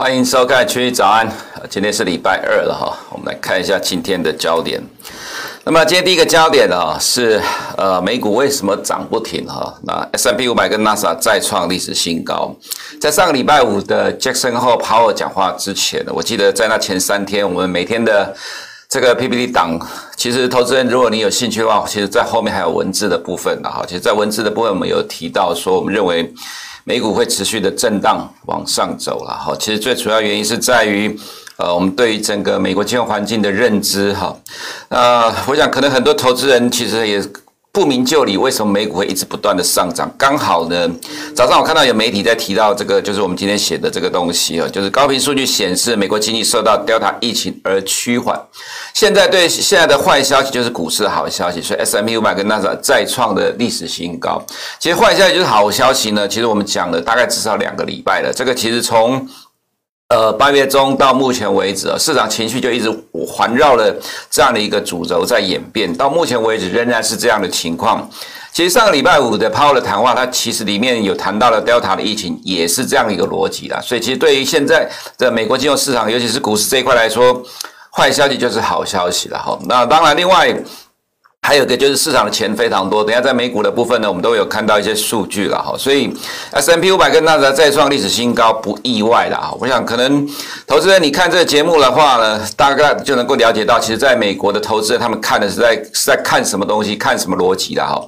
欢迎收看《区域早安》，今天是礼拜二了哈，我们来看一下今天的焦点。那么今天第一个焦点啊是呃美股为什么涨不停哈？那 S&P 五百跟纳斯达克再创历史新高。在上个礼拜五的 Jackson Hole Power 讲话之前呢，我记得在那前三天，我们每天的这个 PPT 档，其实投资人如果你有兴趣的话，其实在后面还有文字的部分的哈。其实，在文字的部分，我们有提到说，我们认为。美股会持续的震荡往上走了哈，其实最主要原因是在于，呃，我们对于整个美国金融环境的认知哈，呃，我想可能很多投资人其实也。不明就里，为什么美股会一直不断的上涨？刚好呢，早上我看到有媒体在提到这个，就是我们今天写的这个东西啊，就是高频数据显示美国经济受到 Delta 疫情而趋缓。现在对现在的坏消息就是股市的好消息，所以 S&P 500跟纳斯达克再创的历史新高。其实坏消息就是好消息呢，其实我们讲了大概至少两个礼拜了，这个其实从。呃，八月中到目前为止啊，市场情绪就一直环绕了这样的一个主轴在演变。到目前为止仍然是这样的情况。其实上个礼拜五的 Powell 的谈话，它其实里面有谈到了 Delta 的疫情，也是这样一个逻辑啦。所以其实对于现在的美国金融市场，尤其是股市这一块来说，坏消息就是好消息了哈。那当然，另外。还有一个就是市场的钱非常多，等下在美股的部分呢，我们都有看到一些数据了哈，所以 S M P 五百跟纳斯再创历史新高不意外啦。我想可能投资人你看这个节目的话呢，大概就能够了解到，其实在美国的投资人他们看的是在是在看什么东西，看什么逻辑的哈。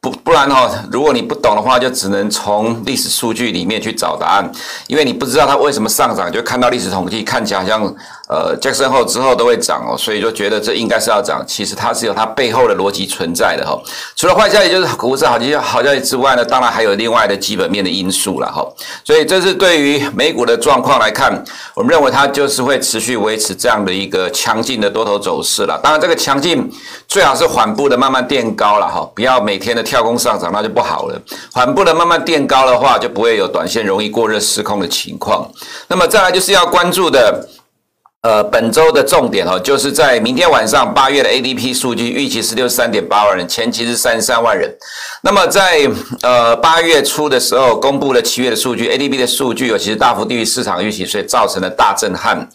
不不然哈，如果你不懂的话，就只能从历史数据里面去找答案，因为你不知道它为什么上涨，就看到历史统计看起来好像呃，Jackson Hole 之后都会涨哦，所以就觉得这应该是要涨，其实它是有它背后的逻辑存在的哈。除了坏消息就是股市好消息好消息之外呢，当然还有另外的基本面的因素了哈。所以这是对于美股的状况来看，我们认为它就是会持续维持这样的一个强劲的多头走势了。当然这个强劲最好是缓步的慢慢垫高了哈，不要每天的。跳空上涨那就不好了，缓步的慢慢垫高的话，就不会有短线容易过热失控的情况。那么再来就是要关注的，呃，本周的重点哦，就是在明天晚上八月的 ADP 数据预期是六十三点八万人，前期是三十三万人。那么在呃八月初的时候公布了七月的数据，ADP 的数据尤其是大幅低于市场预期，所以造成了大震撼。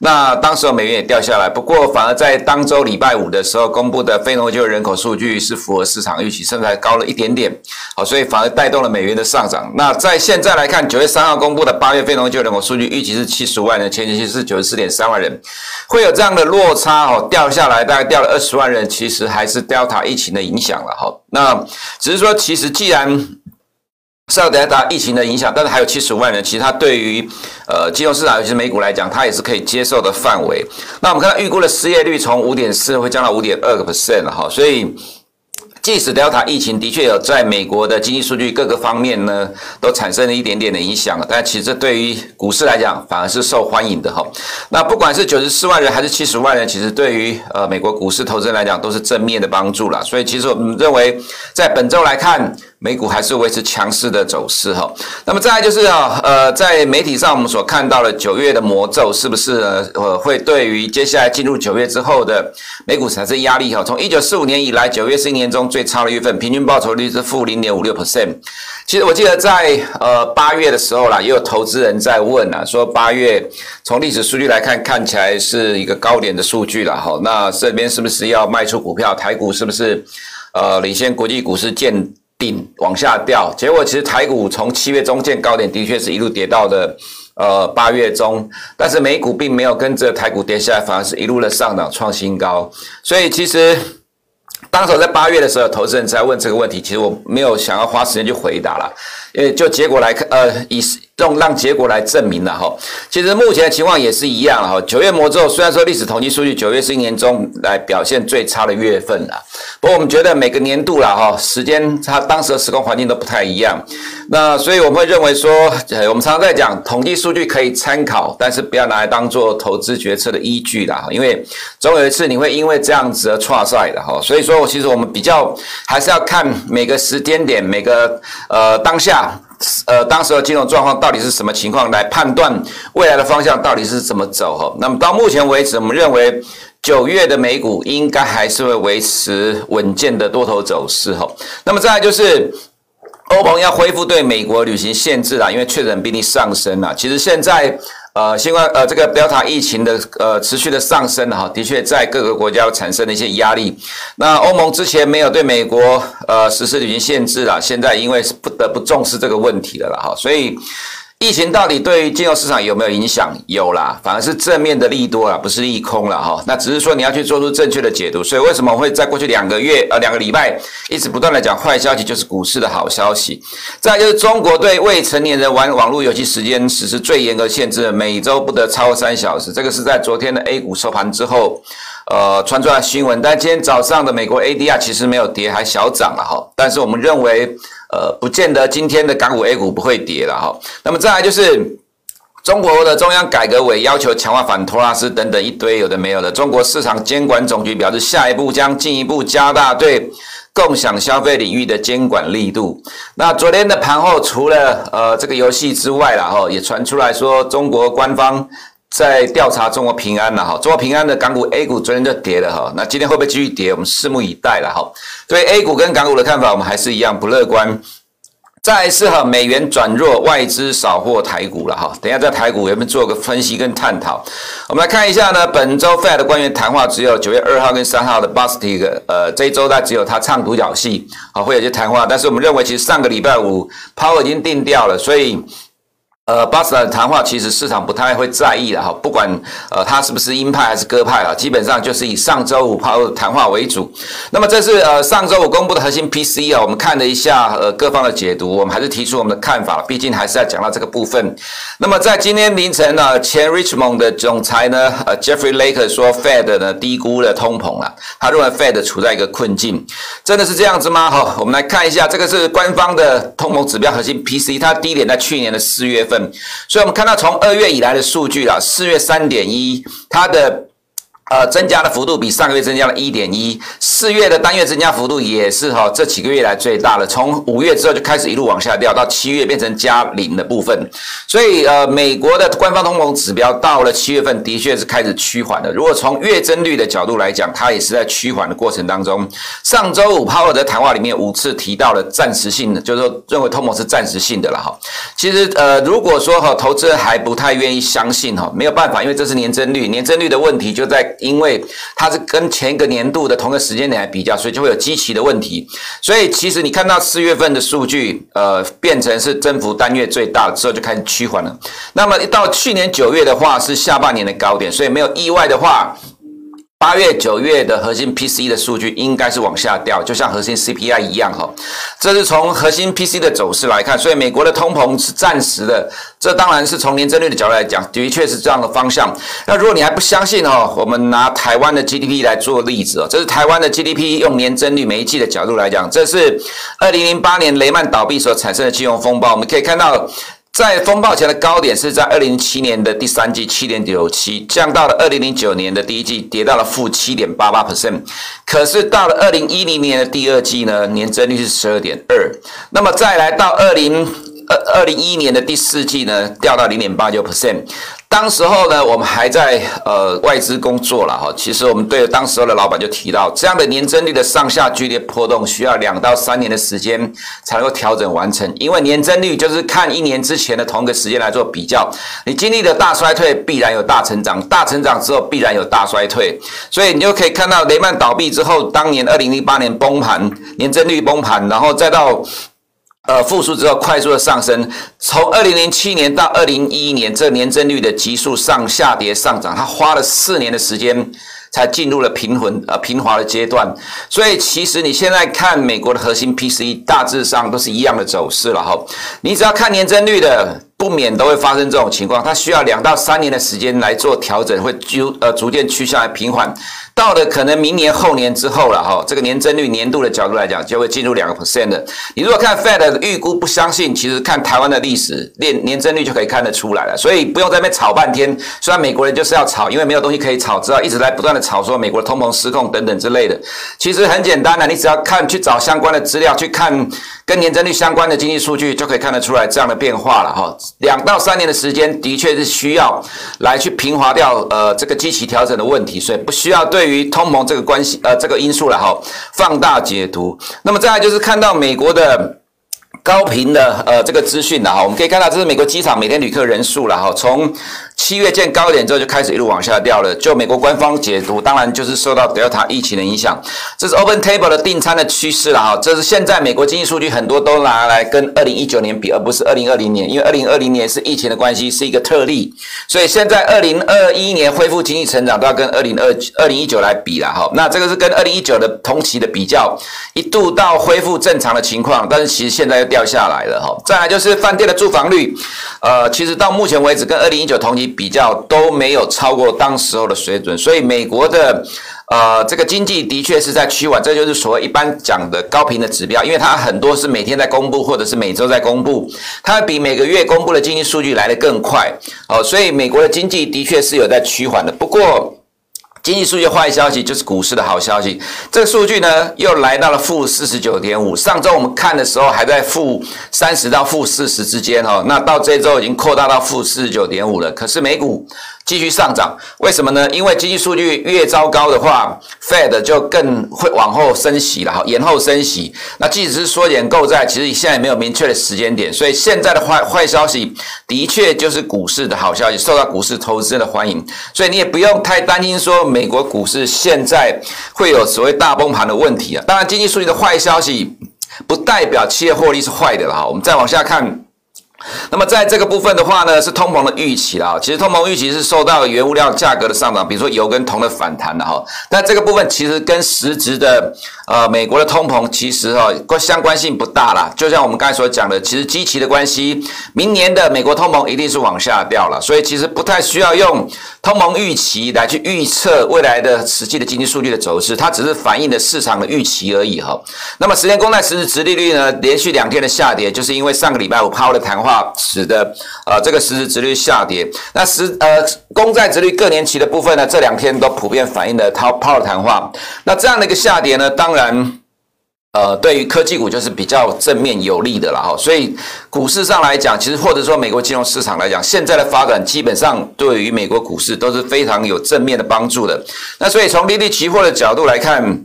那当时美元也掉下来，不过反而在当周礼拜五的时候公布的非农就业人口数据是符合市场预期，甚至还高了一点点，好，所以反而带动了美元的上涨。那在现在来看，九月三号公布的八月非农就业人口数据预期是七十五万人，前期是九十四点三万人，会有这样的落差哦，掉下来大概掉了二十万人，其实还是 Delta 疫情的影响了哈。那只是说，其实既然受到 Delta 疫情的影响，但是还有七十五万人，其实它对于呃金融市场，尤其是美股来讲，它也是可以接受的范围。那我们看到预估的失业率从五点四会降到五点二个 percent 了哈，所以。即使 Delta 疫情的确有在美国的经济数据各个方面呢，都产生了一点点的影响，但其实对于股市来讲，反而是受欢迎的哈。那不管是九十四万人还是七十万人，其实对于呃美国股市投资人来讲，都是正面的帮助啦。所以其实我们认为，在本周来看。美股还是维持强势的走势哈，那么再来就是啊，呃，在媒体上我们所看到的九月的魔咒是不是？呃，会对于接下来进入九月之后的美股产生压力哈？从一九四五年以来，九月是一年中最差的月份，平均报酬率是负零点五六 percent。其实我记得在呃八月的时候啦，也有投资人在问啊，说八月从历史数据来看，看起来是一个高点的数据了哈。那这边是不是要卖出股票？台股是不是呃领先国际股市见？顶往下掉，结果其实台股从七月中见高点，的确是一路跌到的，呃八月中，但是美股并没有跟着台股跌下来，反而是一路的上涨创新高。所以其实当时在八月的时候，投资人在问这个问题，其实我没有想要花时间去回答了，因为就结果来看，呃以。用让结果来证明了哈，其实目前的情况也是一样哈。九月魔咒虽然说历史统计数据九月是一年中来表现最差的月份了，不过我们觉得每个年度了哈，时间它当时的时空环境都不太一样。那所以我们会认为说，我们常常在讲统计数据可以参考，但是不要拿来当做投资决策的依据啦，因为总有一次你会因为这样子而错赛的哈。所以说，其实我们比较还是要看每个时间点，每个呃当下。呃，当时的金融状况到底是什么情况，来判断未来的方向到底是怎么走哈？那么到目前为止，我们认为九月的美股应该还是会维持稳健的多头走势哈。那么再来就是欧盟要恢复对美国旅行限制啦，因为确诊病例上升啦。其实现在。呃，新冠呃这个 Delta 疫情的呃持续的上升哈，的确在各个国家产生了一些压力。那欧盟之前没有对美国呃实施旅行限制啦，现在因为是不得不重视这个问题了啦哈，所以。疫情到底对金融市场有没有影响？有啦，反而是正面的利多啦，不是利空了哈。那只是说你要去做出正确的解读。所以为什么会在过去两个月呃两个礼拜一直不断的讲坏消息，就是股市的好消息。再就是中国对未成年人玩网络游戏时间实施最严格限制，每周不得超过三小时。这个是在昨天的 A 股收盘之后，呃传出来新闻。但今天早上的美国 ADR 其实没有跌，还小涨了哈。但是我们认为。呃，不见得今天的港股 A 股不会跌了哈。那么再来就是中国的中央改革委要求强化反托拉斯等等一堆有的没有的。中国市场监管总局表示，下一步将进一步加大对共享消费领域的监管力度。那昨天的盘后，除了呃这个游戏之外了哈，也传出来说中国官方。在调查中国平安了哈，中国平安的港股 A 股昨天就跌了哈，那今天会不会继续跌？我们拭目以待了哈。对 A 股跟港股的看法，我们还是一样不乐观。再一次哈，美元转弱，外资扫货台股了哈。等一下在台股有没有做个分析跟探讨？我们来看一下呢，本周 Fed 的官员谈话只有九月二号跟三号的 Bostic，呃，这一周呢只有他唱独角戏啊，会有些谈话。但是我们认为，其实上个礼拜五 Power 已经定掉了，所以。呃，巴斯的谈话其实市场不太会在意的哈，不管呃他是不是鹰派还是鸽派啊，基本上就是以上周五抛谈话为主。那么这是呃上周五公布的核心 P C 啊，我们看了一下呃各方的解读，我们还是提出我们的看法，毕竟还是要讲到这个部分。那么在今天凌晨呢，前 Richmond 的总裁呢，呃 Jeffrey Laker 说 Fed 呢低估了通膨了，他认为 Fed 处在一个困境，真的是这样子吗？好，我们来看一下，这个是官方的通膨指标核心 P C，它低点在去年的四月份。所以，我们看到从二月以来的数据啊，四月三点一，它的。呃，增加的幅度比上个月增加了一点一，四月的单月增加幅度也是哈，这几个月来最大的。从五月之后就开始一路往下掉，到七月变成加零的部分。所以呃，美国的官方通膨指标到了七月份的确是开始趋缓的。如果从月增率的角度来讲，它也是在趋缓的过程当中。上周五鲍尔的谈话里面五次提到了暂时性的，就是说认为通膨是暂时性的了哈。其实呃，如果说哈，投资人还不太愿意相信哈，没有办法，因为这是年增率，年增率的问题就在。因为它是跟前一个年度的同个时间点来比较，所以就会有基期的问题。所以其实你看到四月份的数据，呃，变成是增幅单月最大之后就开始趋缓了。那么一到去年九月的话是下半年的高点，所以没有意外的话。八月、九月的核心 P C 的数据应该是往下掉，就像核心 CPI 一样哈。这是从核心 P C 的走势来看，所以美国的通膨是暂时的。这当然是从年增率的角度来讲，的确是这样的方向。那如果你还不相信哈，我们拿台湾的 GDP 来做例子哦。这是台湾的 GDP 用年增率每一季的角度来讲，这是二零零八年雷曼倒闭所产生的金融风暴，我们可以看到。在风暴前的高点是在二零零七年的第三季七点九七，降到了二零零九年的第一季跌到了负七点八八 percent，可是到了二零一零年的第二季呢，年增率是十二点二，那么再来到二零二二零一一年的第四季呢，掉到零点八九 percent。当时候呢，我们还在呃外资工作了哈。其实我们对当时候的老板就提到，这样的年增率的上下剧烈波动，需要两到三年的时间才能够调整完成。因为年增率就是看一年之前的同一个时间来做比较，你经历了大衰退，必然有大成长；大成长之后，必然有大衰退。所以你就可以看到雷曼倒闭之后，当年二零零八年崩盘，年增率崩盘，然后再到。呃，复苏之后快速的上升，从二零零七年到二零一一年，这年增率的急速上下跌上涨，它花了四年的时间才进入了平稳呃平滑的阶段。所以其实你现在看美国的核心 P C，大致上都是一样的走势了哈。你只要看年增率的。不免都会发生这种情况，它需要两到三年的时间来做调整，会逐呃逐渐趋向来平缓，到了可能明年后年之后了哈，这个年增率年度的角度来讲，就会进入两个 percent 的。你如果看 Fed 预估不相信，其实看台湾的历史年年增率就可以看得出来了，所以不用在那边吵半天。虽然美国人就是要吵，因为没有东西可以吵，只要一直在不断的吵说美国的通膨失控等等之类的。其实很简单的，你只要看去找相关的资料，去看跟年增率相关的经济数据，就可以看得出来这样的变化了哈。两到三年的时间，的确是需要来去平滑掉呃这个基期调整的问题，所以不需要对对于通膨这个关系呃这个因素了哈放大解读。那么再来就是看到美国的高频的呃这个资讯了哈，我们可以看到这是美国机场每天旅客人数了哈，从七月见高点之后就开始一路往下掉了。就美国官方解读，当然就是受到 Delta 疫情的影响。这是 Open Table 的订餐的趋势了哈。这是现在美国经济数据很多都拿来跟二零一九年比，而不是二零二零年，因为二零二零年是疫情的关系，是一个特例。所以现在二零二一年恢复经济成长都要跟二零二二零一九来比了哈。那这个是跟二零一九的同期的比较，一度到恢复正常的情况，但是其实现在又掉下来了哈。再来就是饭店的住房率，呃，其实到目前为止跟二零一九同期比较都没有超过当时候的水准，所以美国的。呃，这个经济的确是在趋缓，这就是所谓一般讲的高频的指标，因为它很多是每天在公布，或者是每周在公布，它比每个月公布的经济数据来得更快。哦，所以美国的经济的确是有在趋缓的。不过，经济数据坏消息就是股市的好消息，这个数据呢又来到了负四十九点五。上周我们看的时候还在负三十到负四十之间哦，那到这周已经扩大到负四十九点五了。可是美股。继续上涨，为什么呢？因为经济数据越糟糕的话，Fed 就更会往后升息了，哈，延后升息。那即使是缩减购债，其实现在也没有明确的时间点。所以现在的坏坏消息，的确就是股市的好消息，受到股市投资的欢迎。所以你也不用太担心说美国股市现在会有所谓大崩盘的问题啊。当然，经济数据的坏消息不代表企业获利是坏的了，哈。我们再往下看。那么在这个部分的话呢，是通膨的预期啦。其实通膨预期是受到原物料价格的上涨，比如说油跟铜的反弹的哈。但这个部分其实跟实质的呃美国的通膨其实哈关相关性不大啦。就像我们刚才所讲的，其实基期的关系，明年的美国通膨一定是往下掉了，所以其实不太需要用通膨预期来去预测未来的实际的经济数据的走势，它只是反映的市场的预期而已哈。那么十年公债实质殖利率呢，连续两天的下跌，就是因为上个礼拜五抛的谈话。使得呃这个实质殖率下跌，那实呃公债殖率各年期的部分呢，这两天都普遍反映了鲍鲍尔谈话。那这样的一个下跌呢，当然呃对于科技股就是比较正面有利的了哈。所以股市上来讲，其实或者说美国金融市场来讲，现在的发展基本上对于美国股市都是非常有正面的帮助的。那所以从利率期货的角度来看。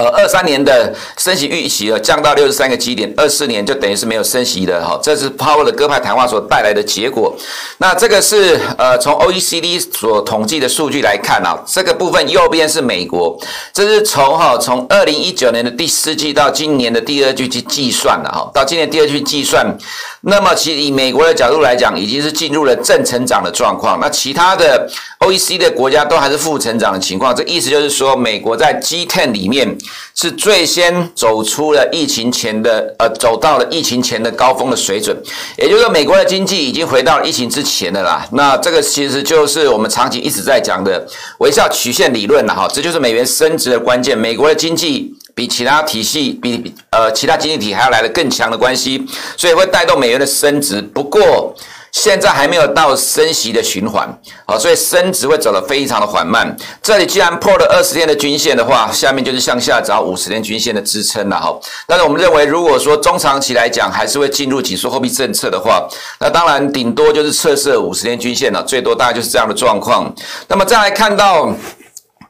呃，二三年的升息预期呃降到六十三个基点，二四年就等于是没有升息的哈，这是 Power 的鸽派谈话所带来的结果。那这个是呃从 OECD 所统计的数据来看啊，这个部分右边是美国，这是从哈从二零一九年的第四季到今年的第二季去计算的哈，到今年第二季计算。那么，其实以美国的角度来讲，已经是进入了正成长的状况。那其他的 OECD 的国家都还是负成长的情况。这意思就是说，美国在 G10 里面是最先走出了疫情前的，呃，走到了疫情前的高峰的水准。也就是说，美国的经济已经回到疫情之前的啦。那这个其实就是我们长期一直在讲的微笑曲线理论了哈。这就是美元升值的关键。美国的经济。比其他体系比呃其他经济体还要来的更强的关系，所以会带动美元的升值。不过现在还没有到升息的循环，好，所以升值会走得非常的缓慢。这里既然破了二十天的均线的话，下面就是向下找五十天均线的支撑了哈。但是我们认为，如果说中长期来讲还是会进入紧缩货币政策的话，那当然顶多就是测试五十天均线了，最多大概就是这样的状况。那么再来看到。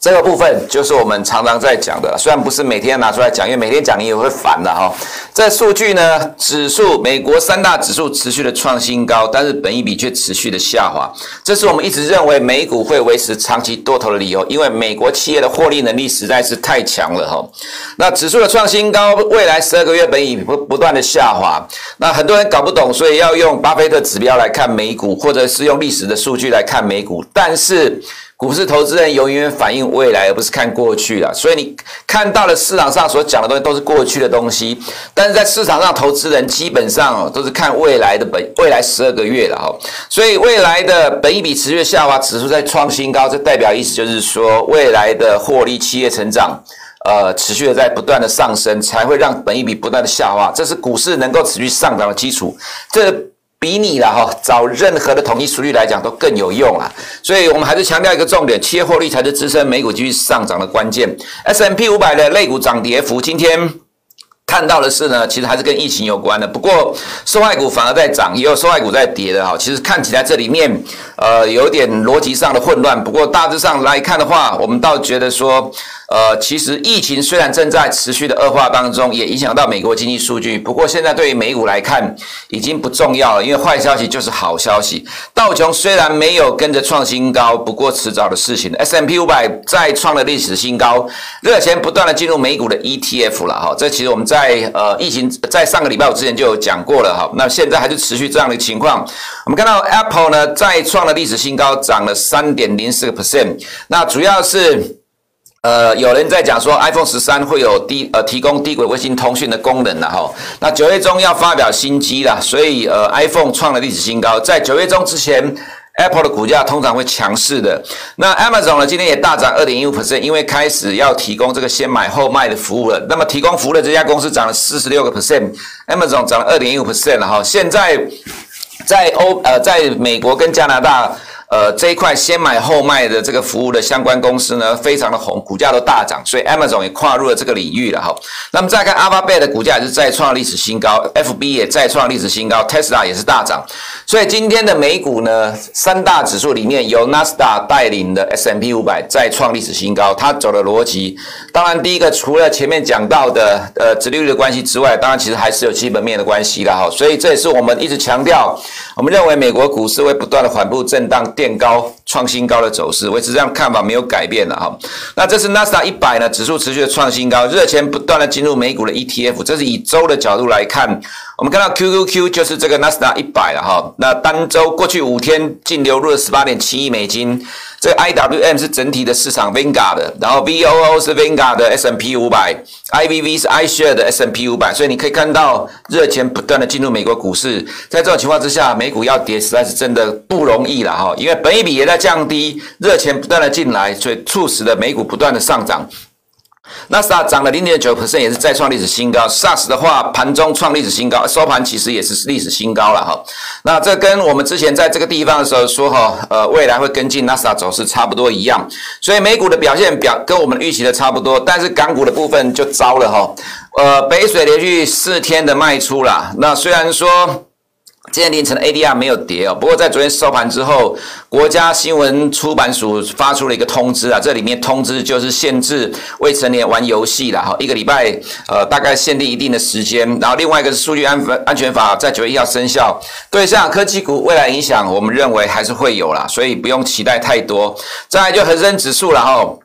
这个部分就是我们常常在讲的，虽然不是每天拿出来讲，因为每天讲你也会烦的哈。这数据呢，指数美国三大指数持续的创新高，但是本益比却持续的下滑，这是我们一直认为美股会维持长期多头的理由，因为美国企业的获利能力实在是太强了哈。那指数的创新高，未来十二个月本益比不不断的下滑，那很多人搞不懂，所以要用巴菲特指标来看美股，或者是用历史的数据来看美股，但是。股市投资人永远反映未来，而不是看过去的。所以你看到了市场上所讲的东西都是过去的东西，但是在市场上，投资人基本上都是看未来的本未来十二个月的哈。所以未来的本益比持续下滑，指数在创新高，这代表意思就是说，未来的获利企业成长，呃，持续的在不断的上升，才会让本益比不断的下滑，这是股市能够持续上涨的基础。这比你了哈，找任何的统一数据来讲都更有用啊，所以我们还是强调一个重点，企业获利才是支撑美股继续上涨的关键。S M P 五百的类股涨跌幅，今天看到的是呢，其实还是跟疫情有关的，不过受害股反而在涨，也有受害股在跌的哈。其实看起来这里面呃有点逻辑上的混乱，不过大致上来看的话，我们倒觉得说。呃，其实疫情虽然正在持续的恶化当中，也影响到美国经济数据。不过现在对于美股来看，已经不重要了，因为坏消息就是好消息。道琼虽然没有跟着创新高，不过迟早的事情。S M P 五百再创了历史新高，热钱不断的进入美股的 ETF 了哈。这其实我们在呃疫情在上个礼拜五之前就有讲过了哈。那现在还是持续这样的情况。我们看到 Apple 呢再创了历史新高，涨了三点零四个 percent。那主要是。呃，有人在讲说 iPhone 十三会有低呃提供低轨卫星通讯的功能了哈。那九月中要发表新机了，所以呃 iPhone 创了历史新高。在九月中之前，Apple 的股价通常会强势的。那 Amazon 呢，今天也大涨二点一五 percent，因为开始要提供这个先买后卖的服务了。那么提供服务的这家公司涨了四十六个 percent，Amazon 涨了二点一五 percent 了哈。现在在欧呃在美国跟加拿大。呃，这一块先买后卖的这个服务的相关公司呢，非常的红，股价都大涨，所以 Amazon 也跨入了这个领域了哈。那么再看 Alphabet 的股价也是再创历史新高，FB 也再创历史新高，Tesla 也是大涨。所以今天的美股呢，三大指数里面由纳斯达带领的 S&P 五百再创历史新高，它走的逻辑，当然第一个除了前面讲到的呃直利率的关系之外，当然其实还是有基本面的关系的哈。所以这也是我们一直强调，我们认为美国股市会不断的缓步震荡。变高创新高的走势，维持这样看法没有改变了哈。那这是纳斯达一百呢，指数持续的创新高，热钱不断的进入美股的 ETF，这是以周的角度来看，我们看到 QQQ 就是这个纳斯达一百了哈。那单周过去五天净流入了十八点七亿美金。这个 IWM 是整体的市场 VANGA 的，然后 VOO 是 VANGA 的 S&P 五百，IVV 是 iShare 的 S&P 五百，所以你可以看到热钱不断的进入美国股市，在这种情况之下，美股要跌实在是真的不容易了哈，因为本一比也在降低，热钱不断的进来，所以促使了美股不断的上涨。纳斯达涨了零点九 percent，也是再创历史新高。SARS 的话，盘中创历史新高，收盘其实也是历史新高了哈。那这跟我们之前在这个地方的时候说哈，呃，未来会跟进纳斯达走势差不多一样。所以美股的表现表跟我们预期的差不多，但是港股的部分就糟了哈。呃，北水连续四天的卖出啦。那虽然说。今天凌晨的 ADR 没有跌哦，不过在昨天收盘之后，国家新闻出版署发出了一个通知啊，这里面通知就是限制未成年玩游戏了哈，一个礼拜呃大概限定一定的时间，然后另外一个是数据安安全法在九月一号生效，对像科技股未来影响，我们认为还是会有啦，所以不用期待太多。再来就恒生指数了哈。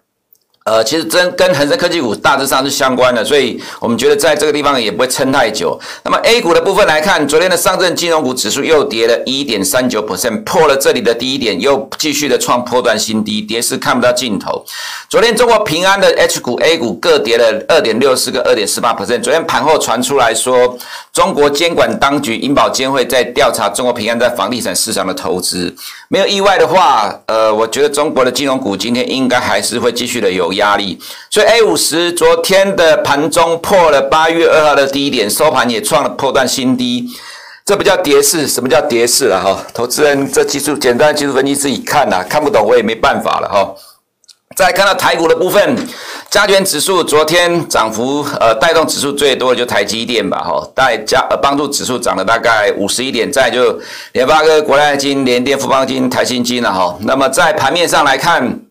呃，其实真跟恒生科技股大致上是相关的，所以我们觉得在这个地方也不会撑太久。那么 A 股的部分来看，昨天的上证金融股指数又跌了一点三九 percent，破了这里的低点，又继续的创波段新低，跌势看不到尽头。昨天中国平安的 H 股、A 股各跌了二点六四个二点四八 percent。昨天盘后传出来说，中国监管当局银保监会在调查中国平安在房地产市场的投资。没有意外的话，呃，我觉得中国的金融股今天应该还是会继续的有压力，所以 A 五十昨天的盘中破了八月二号的低点，收盘也创了破断新低，这不叫跌势，什么叫跌势了哈？投资人这技术简单技术分析自己看呐，看不懂我也没办法了哈。再看到台股的部分，加权指数昨天涨幅，呃，带动指数最多的就台积电吧，哈，带加呃帮助指数涨了大概五十一点，再就联发科、国泰金、联电、富邦金、台新金了哈。那么在盘面上来看，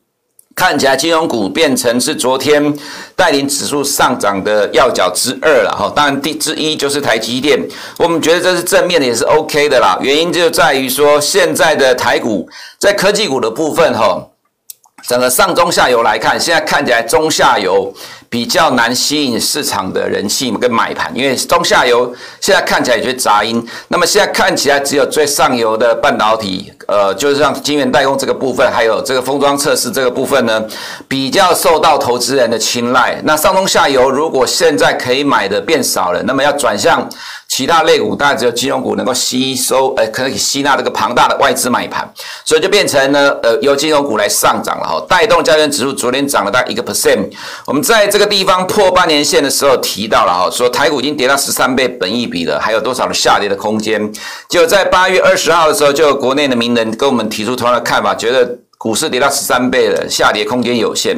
看起来金融股变成是昨天带领指数上涨的要角之二了哈。当然第之一就是台积电，我们觉得这是正面的，也是 OK 的啦。原因就在于说现在的台股在科技股的部分哈。整个上中下游来看，现在看起来中下游比较难吸引市场的人气跟买盘，因为中下游现在看起来有些杂音。那么现在看起来只有最上游的半导体，呃，就是像晶圆代工这个部分，还有这个封装测试这个部分呢，比较受到投资人的青睐。那上中下游如果现在可以买的变少了，那么要转向。其他类股大概只有金融股能够吸收，呃，可以吸纳这个庞大的外资买盘，所以就变成呢，呃，由金融股来上涨了哈，带动加权指数昨天涨了大概一个 percent。我们在这个地方破半年线的时候提到了哈，说台股已经跌到十三倍本益比了，还有多少的下跌的空间？就在八月二十号的时候，就有国内的名人跟我们提出同样的看法，觉得股市跌到十三倍了，下跌空间有限。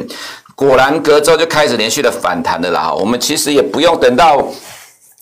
果然隔周就开始连续的反弹的了哈。我们其实也不用等到。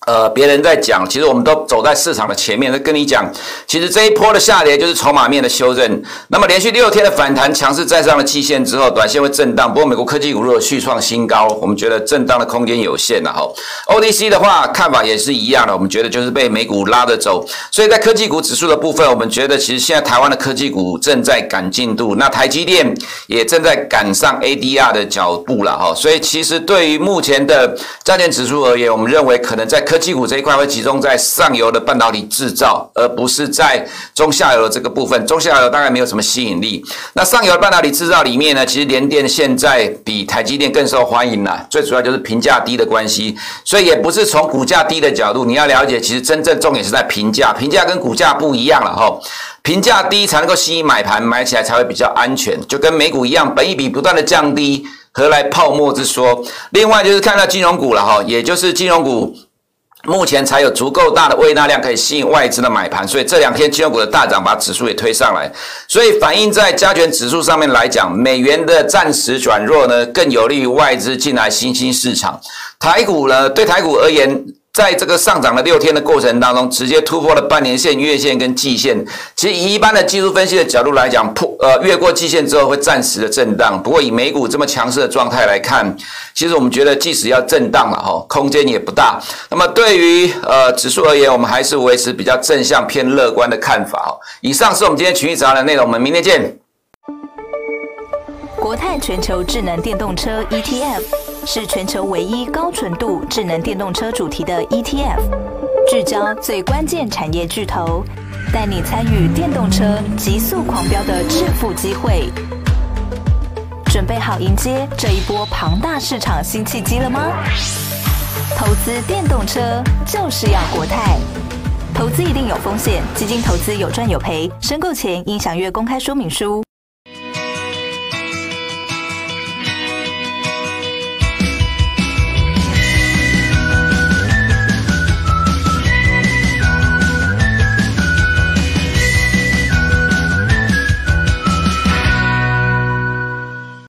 呃，别人在讲，其实我们都走在市场的前面，在跟你讲，其实这一波的下跌就是筹码面的修正。那么连续六天的反弹，强势站上了季线之后，短线会震荡。不过美国科技股如果续创新高，我们觉得震荡的空间有限了哈。O D C 的话，看法也是一样的，我们觉得就是被美股拉着走。所以在科技股指数的部分，我们觉得其实现在台湾的科技股正在赶进度，那台积电也正在赶上 ADR 的脚步了哈。所以其实对于目前的加权指数而言，我们认为可能在科科技股这一块会集中在上游的半导体制造，而不是在中下游的这个部分。中下游大概没有什么吸引力。那上游的半导体制造里面呢，其实联电现在比台积电更受欢迎了，最主要就是评价低的关系。所以也不是从股价低的角度，你要了解，其实真正重点是在评价，评价跟股价不一样了哈。评价低才能够吸引买盘，买起来才会比较安全，就跟美股一样，本益比不断的降低，何来泡沫之说？另外就是看到金融股了哈，也就是金融股。目前才有足够大的未纳量可以吸引外资的买盘，所以这两天金融股的大涨把指数也推上来，所以反映在加权指数上面来讲，美元的暂时转弱呢，更有利于外资进来新兴市场。台股呢，对台股而言。在这个上涨了六天的过程当中，直接突破了半年线、月线跟季线。其实以一般的技术分析的角度来讲，破呃越过季线之后会暂时的震荡。不过以美股这么强势的状态来看，其实我们觉得即使要震荡了哈，空间也不大。那么对于呃指数而言，我们还是维持比较正向偏乐观的看法哈。以上是我们今天群益早盘的内容，我们明天见。国泰全球智能电动车 ETF 是全球唯一高纯度智能电动车主题的 ETF，聚焦最关键产业巨头，带你参与电动车急速狂飙的致富机会。准备好迎接这一波庞大市场新契机了吗？投资电动车就是要国泰。投资一定有风险，基金投资有赚有赔，申购前应详阅公开说明书。